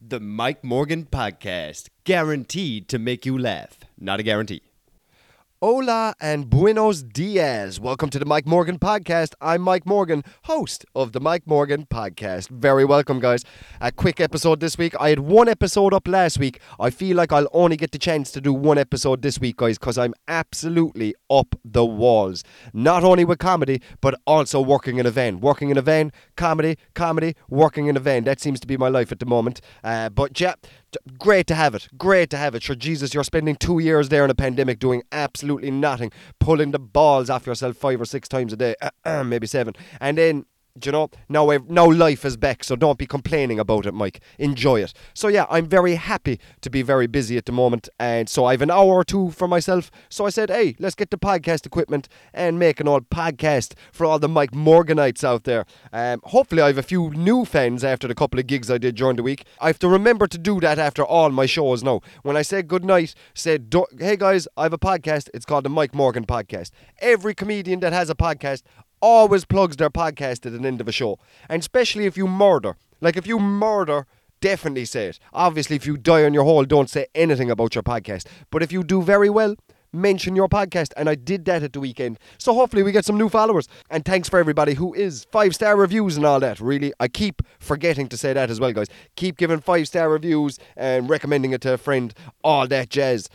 The Mike Morgan Podcast, guaranteed to make you laugh. Not a guarantee. Hola and buenos dias. Welcome to the Mike Morgan Podcast. I'm Mike Morgan, host of the Mike Morgan Podcast. Very welcome, guys. A quick episode this week. I had one episode up last week. I feel like I'll only get the chance to do one episode this week, guys, because I'm absolutely up the walls. Not only with comedy, but also working in a van. Working in a van, comedy, comedy, working in a van. That seems to be my life at the moment. Uh, but yeah, great to have it. Great to have it. Sure, Jesus, you're spending two years there in a pandemic doing absolutely nothing, pulling the balls off yourself five or six times a day, maybe seven, and then. You know, now I've, now life is back, so don't be complaining about it, Mike. Enjoy it. So yeah, I'm very happy to be very busy at the moment, and so I have an hour or two for myself. So I said, hey, let's get the podcast equipment and make an old podcast for all the Mike Morganites out there. Um, hopefully, I have a few new fans after the couple of gigs I did during the week. I have to remember to do that after all my shows now. When I say good night, say, hey guys, I have a podcast. It's called the Mike Morgan Podcast. Every comedian that has a podcast always plugs their podcast at the end of a show. And especially if you murder. Like if you murder, definitely say it. Obviously, if you die on your hole, don't say anything about your podcast. But if you do very well, mention your podcast. And I did that at the weekend. So hopefully we get some new followers. And thanks for everybody who is five star reviews and all that. Really, I keep forgetting to say that as well, guys. Keep giving five star reviews and recommending it to a friend. All that jazz.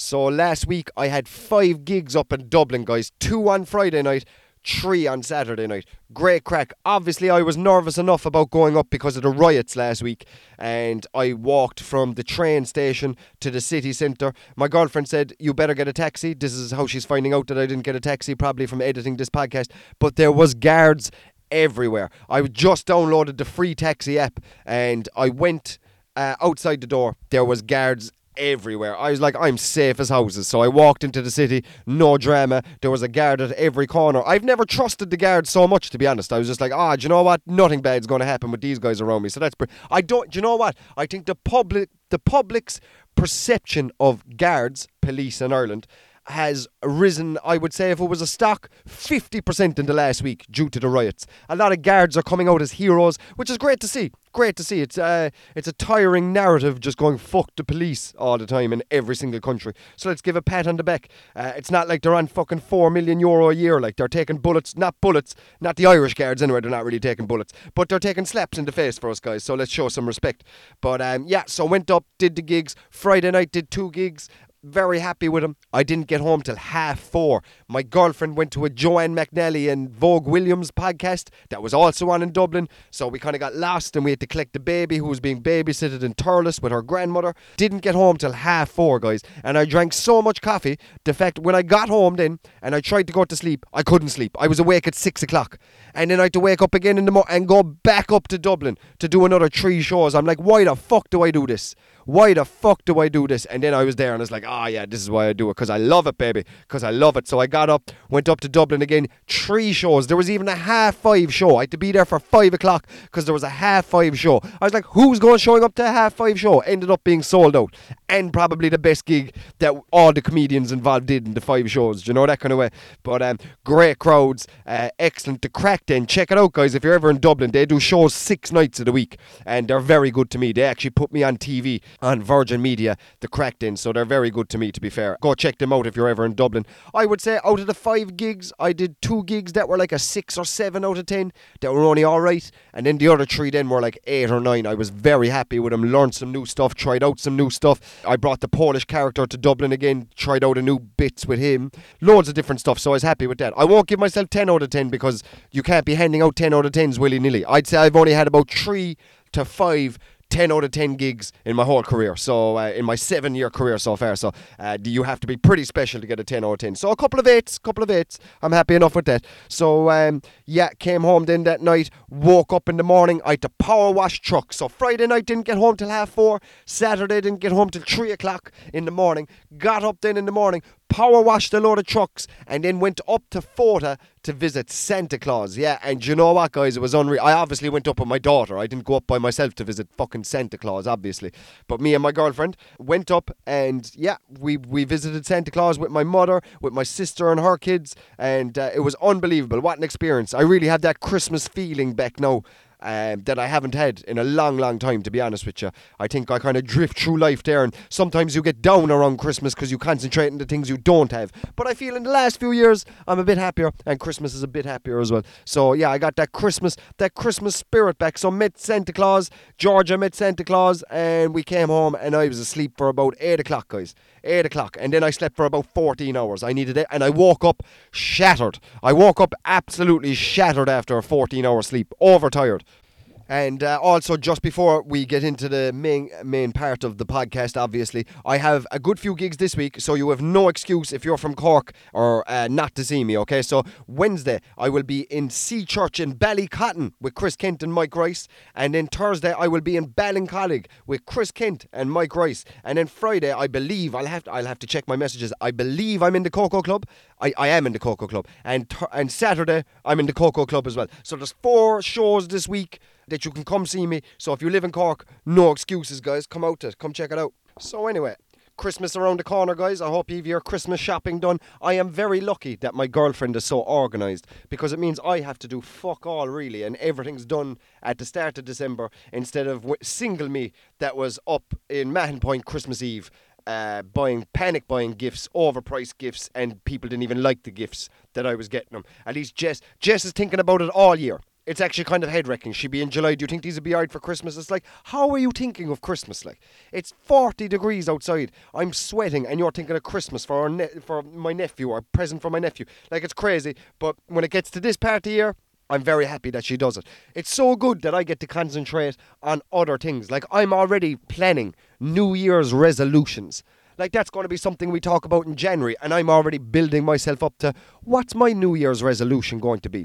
So last week I had five gigs up in Dublin, guys. Two on Friday night, three on Saturday night. Great crack. Obviously, I was nervous enough about going up because of the riots last week, and I walked from the train station to the city centre. My girlfriend said, "You better get a taxi." This is how she's finding out that I didn't get a taxi, probably from editing this podcast. But there was guards everywhere. I just downloaded the free taxi app, and I went uh, outside the door. There was guards everywhere. I was like, I'm safe as houses. So I walked into the city, no drama. There was a guard at every corner. I've never trusted the guards so much, to be honest. I was just like, ah, do you know what? Nothing bad's going to happen with these guys around me. So that's. Pre- I don't. Do you know what? I think the public, the public's perception of guards, police in Ireland. Has risen, I would say, if it was a stock, 50% in the last week due to the riots. A lot of guards are coming out as heroes, which is great to see. Great to see. It's uh, it's a tiring narrative just going fuck the police all the time in every single country. So let's give a pat on the back. Uh, it's not like they're on fucking four million euro a year. Like they're taking bullets, not bullets, not the Irish guards anyway. They're not really taking bullets, but they're taking slaps in the face for us guys. So let's show some respect. But um, yeah, so went up, did the gigs. Friday night did two gigs very happy with him. I didn't get home till half four. My girlfriend went to a Joanne McNally and Vogue Williams podcast that was also on in Dublin. So we kind of got lost and we had to collect the baby who was being babysitted in Thurles with her grandmother. Didn't get home till half four, guys. And I drank so much coffee. The fact when I got home then and I tried to go to sleep, I couldn't sleep. I was awake at six o'clock. And then I had to wake up again in the morning and go back up to Dublin to do another three shows. I'm like, why the fuck do I do this? Why the fuck do I do this? And then I was there and I was like, ah, yeah, this is why I do it. Because I love it, baby. Because I love it. So I got up, went up to Dublin again, three shows. There was even a half five show. I had to be there for five o'clock because there was a half five show. I was like, who's going showing up to a half five show? Ended up being sold out. And probably the best gig that all the comedians involved did in the five shows. Do you know that kind of way? But um, great crowds, uh, excellent. The Craic Den. Check it out, guys. If you're ever in Dublin, they do shows six nights of the week. And they're very good to me. They actually put me on TV on Virgin Media, the Craic Den, so they're very good to me, to be fair. Go check them out if you're ever in Dublin. I would say out of the five gigs, I did two gigs that were like a six or seven out of ten that were only alright, and then the other three then were like eight or nine. I was very happy with them, learned some new stuff, tried out some new stuff. I brought the Polish character to Dublin again, tried out a new bits with him, loads of different stuff, so I was happy with that. I won't give myself 10 out of 10 because you can't be handing out 10 out of 10s willy nilly. I'd say I've only had about three to five 10 out of 10 gigs in my whole career. So, uh, in my seven year career so far. So, uh, you have to be pretty special to get a 10 out of 10. So, a couple of eights, couple of eights. I'm happy enough with that. So, um, yeah, came home then that night, woke up in the morning. I had to power wash truck. So, Friday night didn't get home till half four. Saturday didn't get home till three o'clock in the morning. Got up then in the morning, power washed a load of trucks, and then went up to Fota to visit Santa Claus. Yeah, and you know what, guys? It was unreal. I obviously went up with my daughter. I didn't go up by myself to visit fucking Santa Claus, obviously. But me and my girlfriend went up, and yeah, we we visited Santa Claus with my mother, with my sister and her kids, and uh, it was unbelievable. What an experience! I really had that Christmas feeling back now um, that I haven't had in a long, long time, to be honest with you. I think I kind of drift through life there, and sometimes you get down around Christmas because you concentrate on the things you don't have. But I feel in the last few years, I'm a bit happier, and Christmas is a bit happier as well. So yeah, I got that Christmas, that Christmas spirit back. So met Santa Claus, Georgia met Santa Claus, and we came home, and I was asleep for about eight o'clock, guys. Eight o'clock, and then I slept for about 14 hours. I needed it, and I woke up shattered. I woke up absolutely shattered after a 14 hour sleep, overtired. And uh, also, just before we get into the main main part of the podcast, obviously, I have a good few gigs this week, so you have no excuse if you're from Cork or uh, not to see me. Okay, so Wednesday I will be in Sea Church in Ballycotton with Chris Kent and Mike Rice, and then Thursday I will be in Ballincollig with Chris Kent and Mike Rice, and then Friday I believe I'll have to, I'll have to check my messages. I believe I'm in the Coco Club. I, I am in the Coco Club, and th- and Saturday I'm in the Coco Club as well. So there's four shows this week that you can come see me. So if you live in Cork, no excuses, guys. Come out to come check it out. So anyway, Christmas around the corner, guys. I hope you've your Christmas shopping done. I am very lucky that my girlfriend is so organised because it means I have to do fuck all really, and everything's done at the start of December instead of single me that was up in Mahon Point Christmas Eve. Uh, buying panic buying gifts, overpriced gifts, and people didn't even like the gifts that I was getting them. At least Jess, Jess is thinking about it all year it's actually kind of head wrecking. She'd be in July. Do you think these would be alright for Christmas? It's like, how are you thinking of Christmas? Like, it's 40 degrees outside. I'm sweating, and you're thinking of Christmas for ne- for my nephew or a present for my nephew. Like, it's crazy. But when it gets to this part of the year, I'm very happy that she does it. It's so good that I get to concentrate on other things. Like, I'm already planning New Year's resolutions. Like, that's going to be something we talk about in January, and I'm already building myself up to what's my New Year's resolution going to be.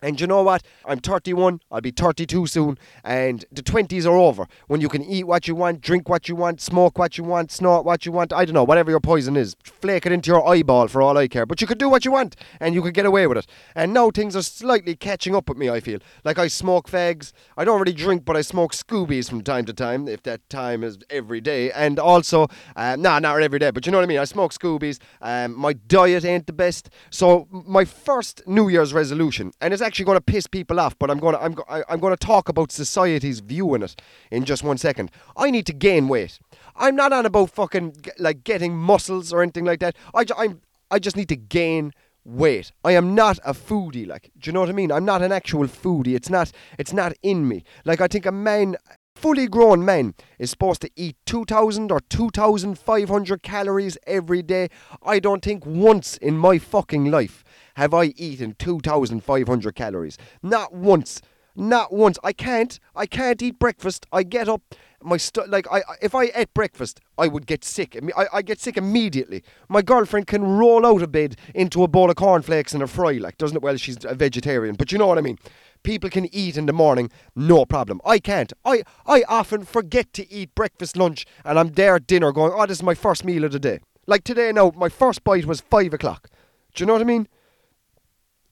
And you know what? I'm 31, I'll be 32 soon, and the 20s are over. When you can eat what you want, drink what you want, smoke what you want, snort what you want, I don't know, whatever your poison is. Flake it into your eyeball for all I care. But you could do what you want, and you could get away with it. And now things are slightly catching up with me, I feel. Like I smoke fags. I don't really drink, but I smoke Scoobies from time to time, if that time is every day. And also, um, nah, not every day, but you know what I mean? I smoke Scoobies. Um, my diet ain't the best. So, my first New Year's resolution, and it's actually going to piss people off, but I'm going to I'm, I'm going to talk about society's view on it in just one second. I need to gain weight. I'm not on about fucking like getting muscles or anything like that. I I'm I just need to gain weight. I am not a foodie. Like, do you know what I mean? I'm not an actual foodie. It's not it's not in me. Like, I think a man. Fully grown man is supposed to eat 2,000 or 2,500 calories every day. I don't think once in my fucking life have I eaten 2,500 calories. Not once. Not once. I can't. I can't eat breakfast. I get up. My stu- like I if I ate breakfast, I would get sick. I I get sick immediately. My girlfriend can roll out of bed into a bowl of cornflakes and a fry, like doesn't it? Well, she's a vegetarian, but you know what I mean. People can eat in the morning, no problem. I can't. I I often forget to eat breakfast, lunch, and I'm there at dinner going, oh, this is my first meal of the day. Like today, now my first bite was five o'clock. Do you know what I mean?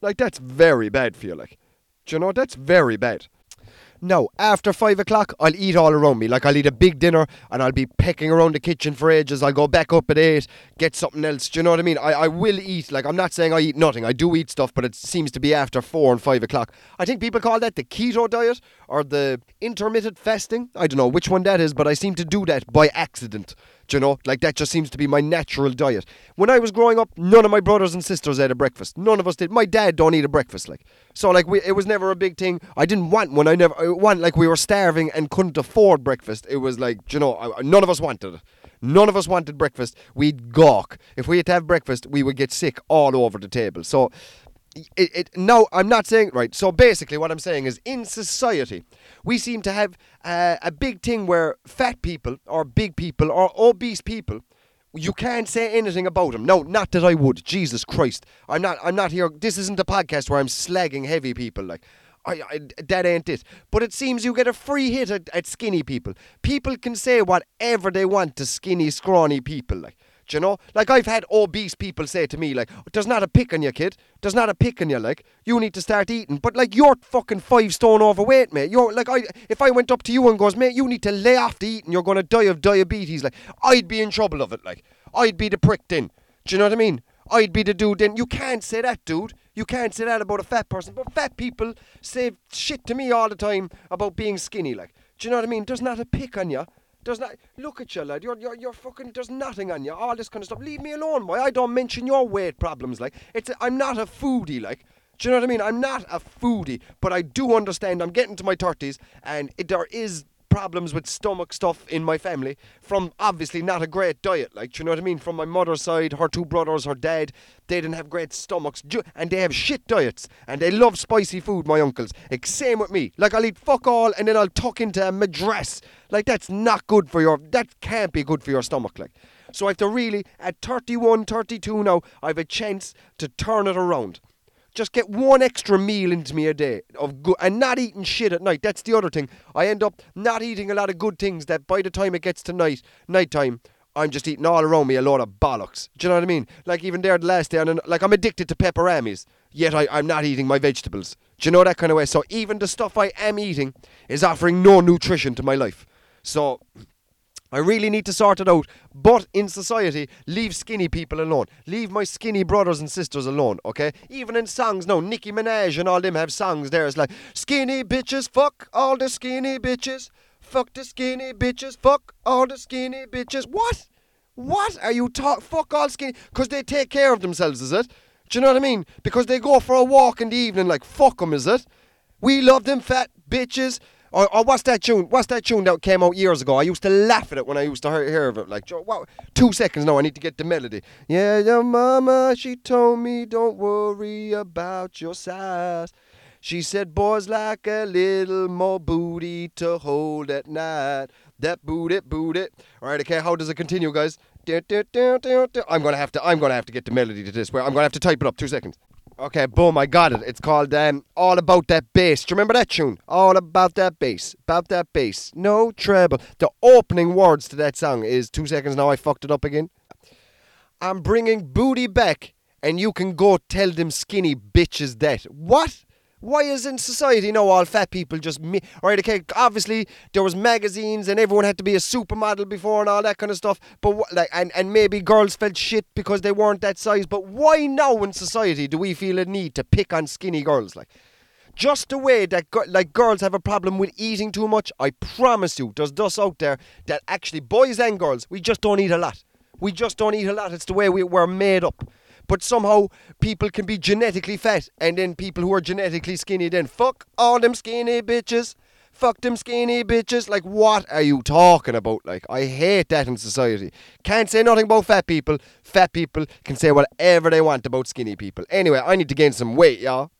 Like that's very bad for you. Like, do you know that's very bad. No, after five o'clock, I'll eat all around me. Like I'll eat a big dinner and I'll be pecking around the kitchen for ages. I'll go back up at eight, get something else. Do you know what I mean? I, I will eat. Like I'm not saying I eat nothing. I do eat stuff, but it seems to be after four and five o'clock. I think people call that the keto diet or the intermittent fasting. I don't know which one that is, but I seem to do that by accident. Do you know? Like that just seems to be my natural diet. When I was growing up, none of my brothers and sisters ate a breakfast. None of us did. My dad don't eat a breakfast. Like so, like we, it was never a big thing. I didn't want one. I never I want like we were starving and couldn't afford breakfast. It was like you know, I, none of us wanted it. None of us wanted breakfast. We'd gawk. If we had to have breakfast, we would get sick all over the table. So it, it no i'm not saying right so basically what i'm saying is in society we seem to have uh, a big thing where fat people or big people or obese people you can't say anything about them no not that i would jesus christ i'm not i'm not here this isn't a podcast where i'm slagging heavy people like I, I, that ain't it. But it seems you get a free hit at, at skinny people. People can say whatever they want to skinny, scrawny people. Like, do you know? Like I've had obese people say to me, like, "There's not a pick on you, kid. There's not a pick on you. Like, you need to start eating." But like, you're fucking five stone overweight, mate. You're like, I if I went up to you and goes, "Mate, you need to lay off the eating. You're gonna die of diabetes." Like, I'd be in trouble of it. Like, I'd be the prick then. Do you know what I mean? I'd be the dude then. You can't say that, dude. You can't say that about a fat person. But fat people say shit to me all the time about being skinny. Like, do you know what I mean? There's not a pick on you. There's not. Look at you, lad. You're, you're, you're fucking. There's nothing on you. All this kind of stuff. Leave me alone, boy. I don't mention your weight problems. Like, it's. A, I'm not a foodie. Like, do you know what I mean? I'm not a foodie, but I do understand. I'm getting to my thirties, and it, there is problems with stomach stuff in my family from obviously not a great diet. Like, do you know what I mean? From my mother's side, her two brothers, her dad, they didn't have great stomachs, and they have shit diets, and they love spicy food. My uncles, like, same with me. Like, I'll eat fuck all, and then I'll tuck into a madras. Like, that's not good for your. That can't be good for your stomach. Like, so I have to really at 31, 32 now. I have a chance to turn it around just get one extra meal into me a day of good and not eating shit at night. That's the other thing. I end up not eating a lot of good things that by the time it gets to night, night time, I'm just eating all around me a lot of bollocks. Do you know what I mean? Like even there the last day, and like I'm addicted to Peperamis, yet I, I'm not eating my vegetables. Do you know that kind of way? So even the stuff I am eating is offering no nutrition to my life. So I really need to sort it out. But in society, leave skinny people alone. Leave my skinny brothers and sisters alone, okay? Even in songs now, Nicki Minaj and all them have songs there. It's like, skinny bitches, fuck all the skinny bitches. Fuck the skinny bitches, fuck all the skinny bitches. What? What are you talk? Fuck all skinny? Because they take care of themselves, is it? Do you know what I mean? Because they go for a walk in the evening, like, fuck them, is it? We love them fat bitches. Or, or what's that tune? What's that tune that came out years ago? I used to laugh at it when I used to hear, hear of it. Like, two seconds now. I need to get the melody. Yeah, your mama, she told me don't worry about your size. She said, boys like a little more booty to hold at night. That booty, booty. All right, okay. How does it continue, guys? I'm gonna have to. I'm gonna have to get the melody to this. Where I'm gonna have to type it up. Two seconds. Okay, boom, I got it. It's called um, All About That Bass. Do you remember that tune? All About That Bass. About That Bass. No treble. The opening words to that song is two seconds now, I fucked it up again. I'm bringing booty back, and you can go tell them skinny bitches that. What? Why is in society now all fat people just me? Right, okay. Obviously, there was magazines and everyone had to be a supermodel before and all that kind of stuff. But wh- like, and and maybe girls felt shit because they weren't that size. But why now in society do we feel a need to pick on skinny girls? Like, just the way that like girls have a problem with eating too much. I promise you, there's those out there that actually boys and girls we just don't eat a lot. We just don't eat a lot. It's the way we, we're made up but somehow people can be genetically fat, and then people who are genetically skinny, then fuck all them skinny bitches. Fuck them skinny bitches. Like, what are you talking about? Like, I hate that in society. Can't say nothing about fat people. Fat people can say whatever they want about skinny people. Anyway, I need to gain some weight, y'all.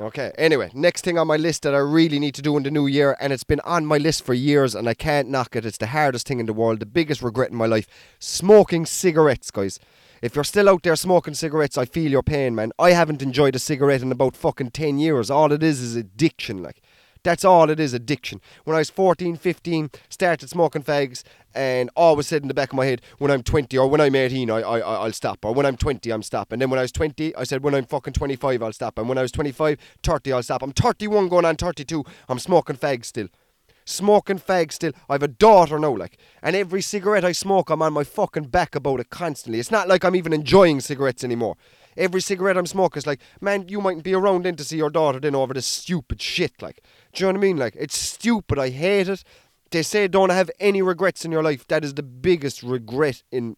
Okay, anyway, next thing on my list that I really need to do in the new year, and it's been on my list for years and I can't knock it. It's the hardest thing in the world, the biggest regret in my life smoking cigarettes, guys. If you're still out there smoking cigarettes, I feel your pain, man. I haven't enjoyed a cigarette in about fucking 10 years. All it is is addiction, like. That's all it is, addiction. When I was 14, 15, started smoking fags, and always said in the back of my head, when I'm 20 or when I'm 18, I, I, I'll stop. Or when I'm 20, I'm stopping. And then when I was 20, I said, when I'm fucking 25, I'll stop. And when I was 25, 30, I'll stop. I'm 31 going on 32, I'm smoking fags still smoking fags still. I have a daughter now, like, and every cigarette I smoke, I'm on my fucking back about it constantly. It's not like I'm even enjoying cigarettes anymore. Every cigarette I'm smoking is like, man, you mightn't be around then to see your daughter then over this stupid shit. Like, do you know what I mean? Like, it's stupid. I hate it. They say don't have any regrets in your life. That is the biggest regret in,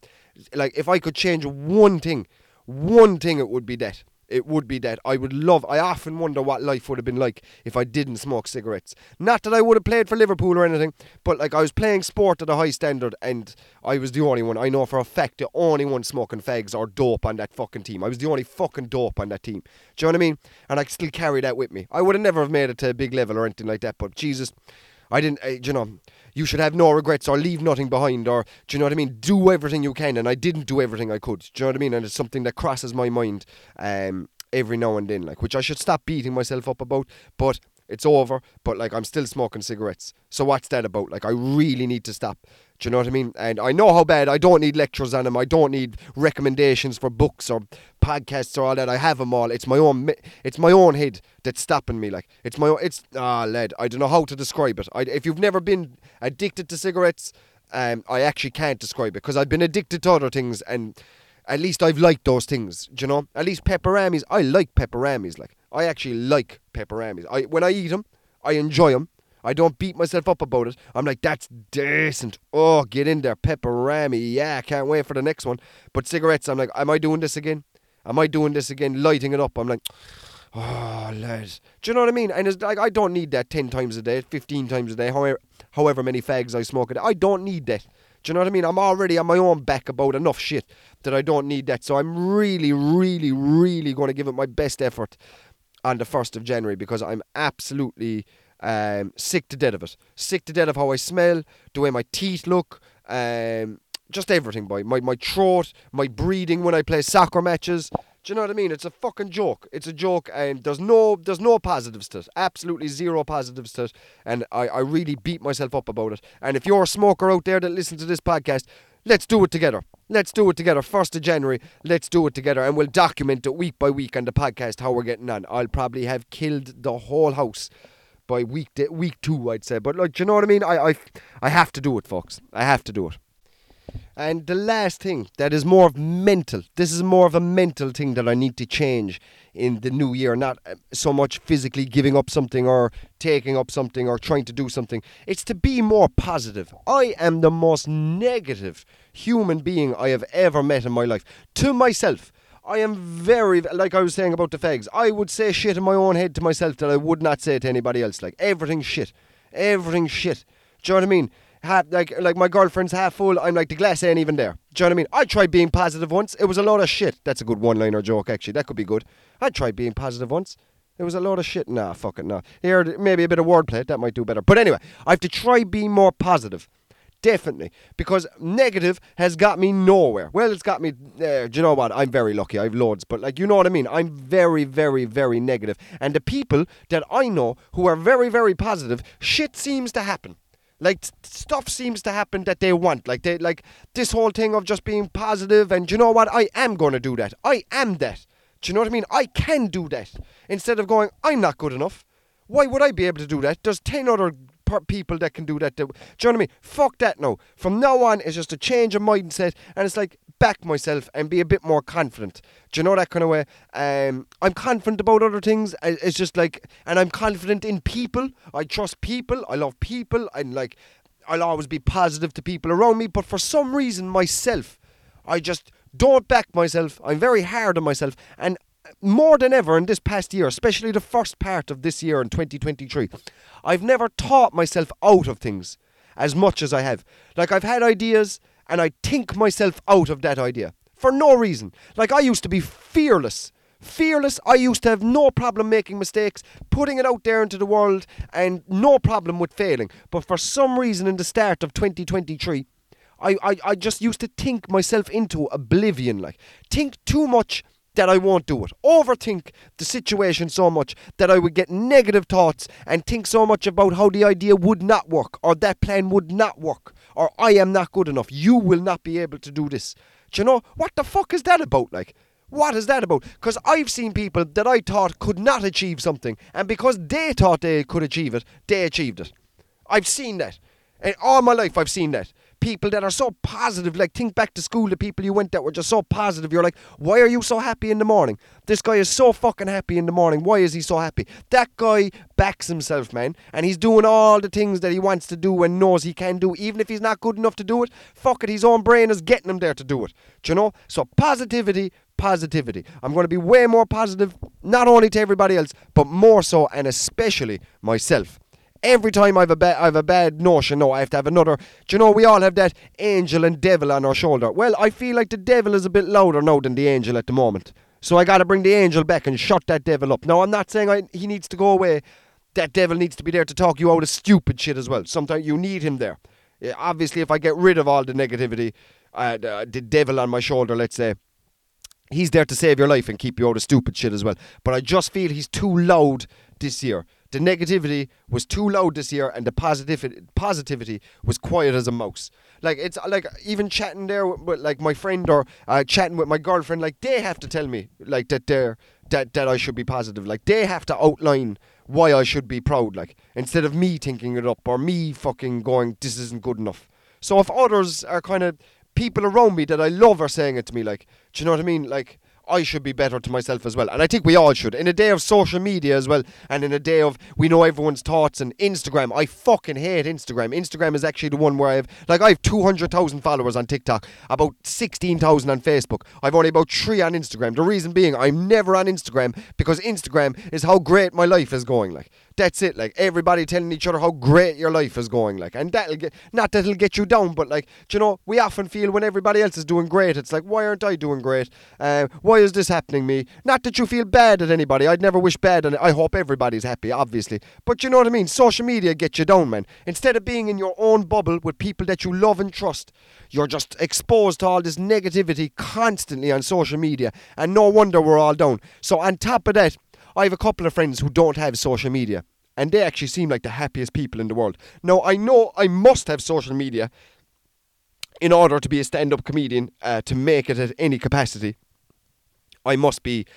like, if I could change one thing, one thing it would be that it would be that I would love. I often wonder what life would have been like if I didn't smoke cigarettes. Not that I would have played for Liverpool or anything, but like I was playing sport at a high standard, and I was the only one. I know for a fact the only one smoking fags or dope on that fucking team. I was the only fucking dope on that team. Do you know what I mean? And I still carry that with me. I would have never have made it to a big level or anything like that, but Jesus, I didn't. Uh, you know you should have no regrets or leave nothing behind or do you know what I mean? Do everything you can and I didn't do everything I could. Do you know what I mean? And it's something that crosses my mind um, every now and then, like which I should stop beating myself up about, but it's over, but like I'm still smoking cigarettes. So what's that about? Like I really need to stop. Do you know what I mean? And I know how bad. I don't need lectures on them. I don't need recommendations for books or podcasts or all that. I have them all. It's my own. It's my own head that's stopping me. Like it's my. It's ah lad. I don't know how to describe it. I, if you've never been addicted to cigarettes, um, I actually can't describe it because I've been addicted to other things and at least I've liked those things. Do you know? At least Peperamis. I like Peperamis. Like I actually like Peperamis. I when I eat them, I enjoy them. I don't beat myself up about it. I'm like, that's decent. Oh, get in there, Peperami. Yeah, can't wait for the next one. But cigarettes, I'm like, am I doing this again? Am I doing this again? Lighting it up. I'm like, oh, lads. Do you know what I mean? And it's like, I don't need that 10 times a day, 15 times a day, however, however many fags I smoke a day. I don't need that. Do you know what I mean? I'm already on my own back about enough shit that I don't need that. So I'm really, really, really going to give it my best effort on the 1st of January because I'm absolutely um, sick to death of it. Sick to death of how I smell, the way my teeth look, um, just everything, boy. My, my throat, my breathing when I play soccer matches. Do you know what I mean? It's a fucking joke. It's a joke, and there's no there's no positives to it. Absolutely zero positives to it. And I, I really beat myself up about it. And if you're a smoker out there that listens to this podcast, let's do it together. Let's do it together. First of January, let's do it together, and we'll document it week by week on the podcast how we're getting on. I'll probably have killed the whole house by week day, week two, I'd say. But like, you know what I mean? I, I, I have to do it, folks. I have to do it. And the last thing that is more of mental. This is more of a mental thing that I need to change in the new year. Not uh, so much physically giving up something or taking up something or trying to do something. It's to be more positive. I am the most negative human being I have ever met in my life. To myself. I am very, like I was saying about the fags, I would say shit in my own head to myself that I would not say to anybody else. Like, everything shit. Everything shit. Do you know what I mean? Half, like, like my girlfriend's half full, I'm like, the glass ain't even there. Do you know what I mean? I tried being positive once. It was a lot of shit. That's a good one liner joke, actually. That could be good. I tried being positive once. It was a lot of shit. Nah, fuck it, nah. Here, maybe a bit of wordplay. That might do better. But anyway, I have to try being more positive. Definitely. Because negative has got me nowhere. Well, it's got me. Uh, do you know what? I'm very lucky. I've loads. But, like, you know what I mean? I'm very, very, very. And the people that I know who are very, very positive, shit seems to happen. Like stuff seems to happen that they want. Like they like this whole thing of just being positive and you know what? I am gonna do that. I am that. Do you know what I mean? I can do that. Instead of going, I'm not good enough. Why would I be able to do that? There's ten other per- people that can do that. Do you know what I mean? Fuck that now. From now on, it's just a change of mindset, and it's like back myself and be a bit more confident. Do you know that kind of way? Um, I'm confident about other things. It's just like, and I'm confident in people. I trust people. I love people. And like, I'll always be positive to people around me. But for some reason, myself, I just don't back myself. I'm very hard on myself, and more than ever in this past year, especially the first part of this year in 2023, I've never taught myself out of things as much as I have. Like, I've had ideas and I think myself out of that idea for no reason. Like, I used to be fearless. Fearless, I used to have no problem making mistakes, putting it out there into the world, and no problem with failing. But for some reason, in the start of 2023, I, I, I just used to think myself into oblivion. Like, think too much that I won't do it. Overthink the situation so much that I would get negative thoughts and think so much about how the idea would not work or that plan would not work or I am not good enough. You will not be able to do this. Do you know what the fuck is that about? Like, what is that about? Because I've seen people that I thought could not achieve something, and because they thought they could achieve it, they achieved it. I've seen that. And all my life, I've seen that people that are so positive. Like, think back to school, the people you went that were just so positive. You're like, why are you so happy in the morning? This guy is so fucking happy in the morning. Why is he so happy? That guy backs himself, man. And he's doing all the things that he wants to do and knows he can do, even if he's not good enough to do it. Fuck it, his own brain is getting him there to do it. Do you know? So, positivity, positivity. I'm going to be way more positive, not only to everybody else, but more so and especially myself. Every time I've a ba- I've a bad notion, no, I have to have another. Do you know we all have that angel and devil on our shoulder? Well, I feel like the devil is a bit louder now than the angel at the moment. So I got to bring the angel back and shut that devil up. Now I'm not saying I, he needs to go away. That devil needs to be there to talk you out of stupid shit as well. Sometimes you need him there. Yeah, obviously, if I get rid of all the negativity, uh, the, the devil on my shoulder, let's say, he's there to save your life and keep you out of stupid shit as well. But I just feel he's too loud this year. The negativity was too loud this year, and the positivity positivity was quiet as a mouse. Like it's like even chatting there with, with like my friend or uh, chatting with my girlfriend, like they have to tell me like that they're that that I should be positive. Like they have to outline why I should be proud. Like instead of me thinking it up or me fucking going, this isn't good enough. So if others are kind of people around me that I love are saying it to me. Like, do you know what I mean? Like, I should be better to myself as well. And I think we all should. In a day of social media as well, and in a day of we know everyone's thoughts and Instagram. I fucking hate Instagram. Instagram is actually the one where I have, like, I have 200,000 followers on TikTok, about 16,000 on Facebook. I've only about three on Instagram. The reason being, I'm never on Instagram because Instagram is how great my life is going. Like, that's it. Like everybody telling each other how great your life is going. Like, and that'll get not that'll get you down, but like, you know, we often feel when everybody else is doing great, it's like, why aren't I doing great? Uh, why is this happening me? Not that you feel bad at anybody. I'd never wish bad, and I hope everybody's happy, obviously. But you know what I mean. Social media gets you down, man. Instead of being in your own bubble with people that you love and trust, you're just exposed to all this negativity constantly on social media, and no wonder we're all down. So on top of that I have a couple of friends who don't have social media, and they actually seem like the happiest people in the world. Now, I know I must have social media in order to be a stand up comedian, uh, to make it at any capacity. I must be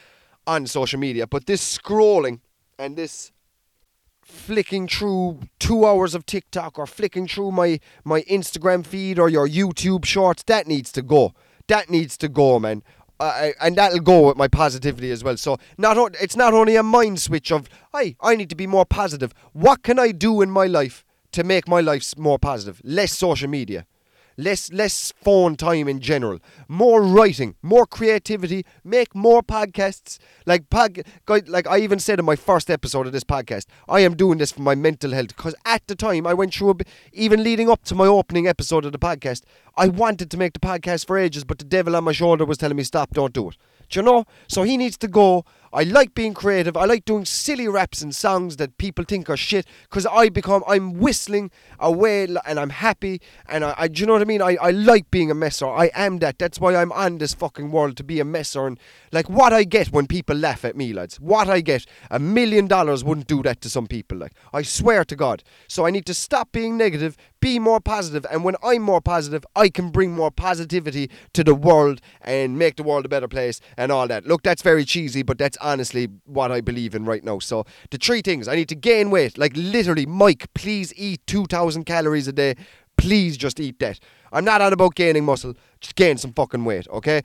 on social media, but this scrolling and this flicking through two hours of TikTok or flicking through my, my Instagram feed or your YouTube shorts, that needs to go. That needs to go, man uh, and that'll go with my positivity as well. So not o- it's not only a mind switch of, hey, I need to be more positive. What can I do in my life to make my life more positive? Less social media less less phone time in general, more writing, more creativity, make more podcasts. Like pod, like I even said in my first episode of this podcast, I am doing this for my mental health because at the time I went through a, even leading up to my opening episode of the podcast, I wanted to make the podcast for ages, but the devil on my shoulder was telling me stop, don't do it. Do you know? So he needs to go. I like being creative. I like doing silly raps and songs that people think are shit because I become, I'm whistling away and I'm happy. And I, I, do you know what I mean? I, I like being a messer. I am that. That's why I'm on this fucking world to be a messer. And like what I get when people laugh at me, lads, what I get, a million dollars wouldn't do that to some people. Like, I swear to God. So I need to stop being negative, be more positive, and when I'm more positive, I can bring more positivity to the world and make the world a better place and all that. Look, that's very cheesy, but that's honestly what I believe in right now. So the three things I need to gain weight, like literally, Mike, please eat 2,000 calories a day. Please just eat that. I'm not on about gaining muscle, just gain some fucking weight, okay?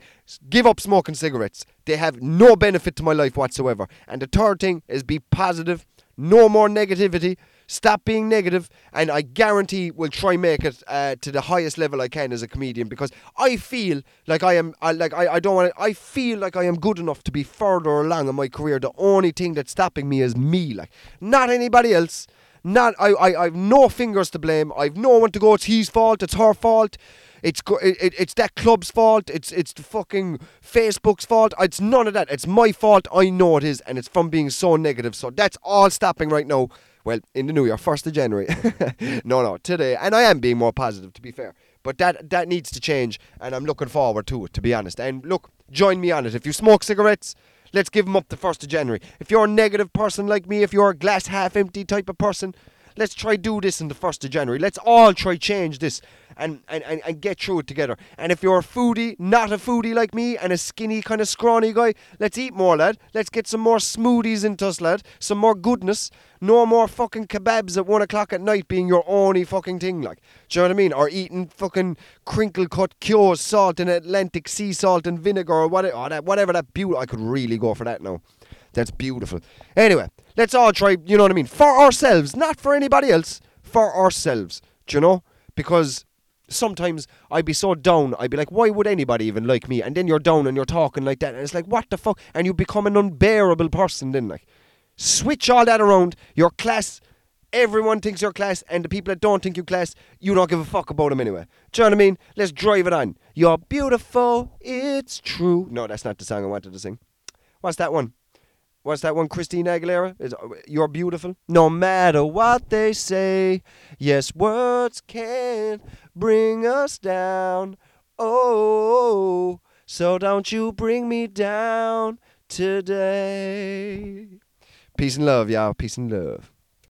Give up smoking cigarettes. They have no benefit to my life whatsoever. And the third thing is be positive, no more negativity. Stop being negative, and I guarantee we'll try make it uh, to the highest level I can as a comedian because I feel like I am, I, like I, I don't want, I feel like I am good enough to be further along in my career. The only thing that's stopping me is me, like not anybody else. Not I, I, I've no fingers to blame. I've no one to go. It's his fault. It's her fault. It's it, it's that club's fault. It's it's the fucking Facebook's fault. It's none of that. It's my fault. I know it is, and it's from being so negative. So that's all stopping right now well, in the new year, first of January. no, no, today, and I am being more positive, to be fair. But that that needs to change, and I'm looking forward to it, to be honest. And look, join me on it. If you smoke cigarettes, let's give them up the first of January. If you're a negative person like me, if you're a glass half empty type of person, let's try do this in the first of January. Let's all try change this and, and, and, and get through it together. And if you're a foodie, not a foodie like me, and a skinny kind of scrawny guy, let's eat more, lad. Let's get some more smoothies into us, lad. Some more goodness. No more fucking kebabs at one o'clock at night being your only fucking thing, like. Do you know what I mean? Or eating fucking crinkle cut cures, salt and Atlantic sea salt and vinegar or whatever. Oh, that, whatever that beautiful. I could really go for that now. That's beautiful. Anyway, let's all try, you know what I mean? For ourselves, not for anybody else. For ourselves. Do you know? Because sometimes I'd be so down, I'd be like, why would anybody even like me? And then you're down and you're talking like that, and it's like, what the fuck? And you become an unbearable person then, like. Switch all that around. Your class, everyone thinks you're class, and the people that don't think you're class, you don't give a fuck about them anyway. Do you know what I mean? Let's drive it on. You're beautiful, it's true. No, that's not the song I wanted to sing. What's that one? What's that one? Christina Aguilera? Is uh, You're beautiful? No matter what they say, yes, words can bring us down. Oh, so don't you bring me down today. Peace and love, y'all. Peace and love.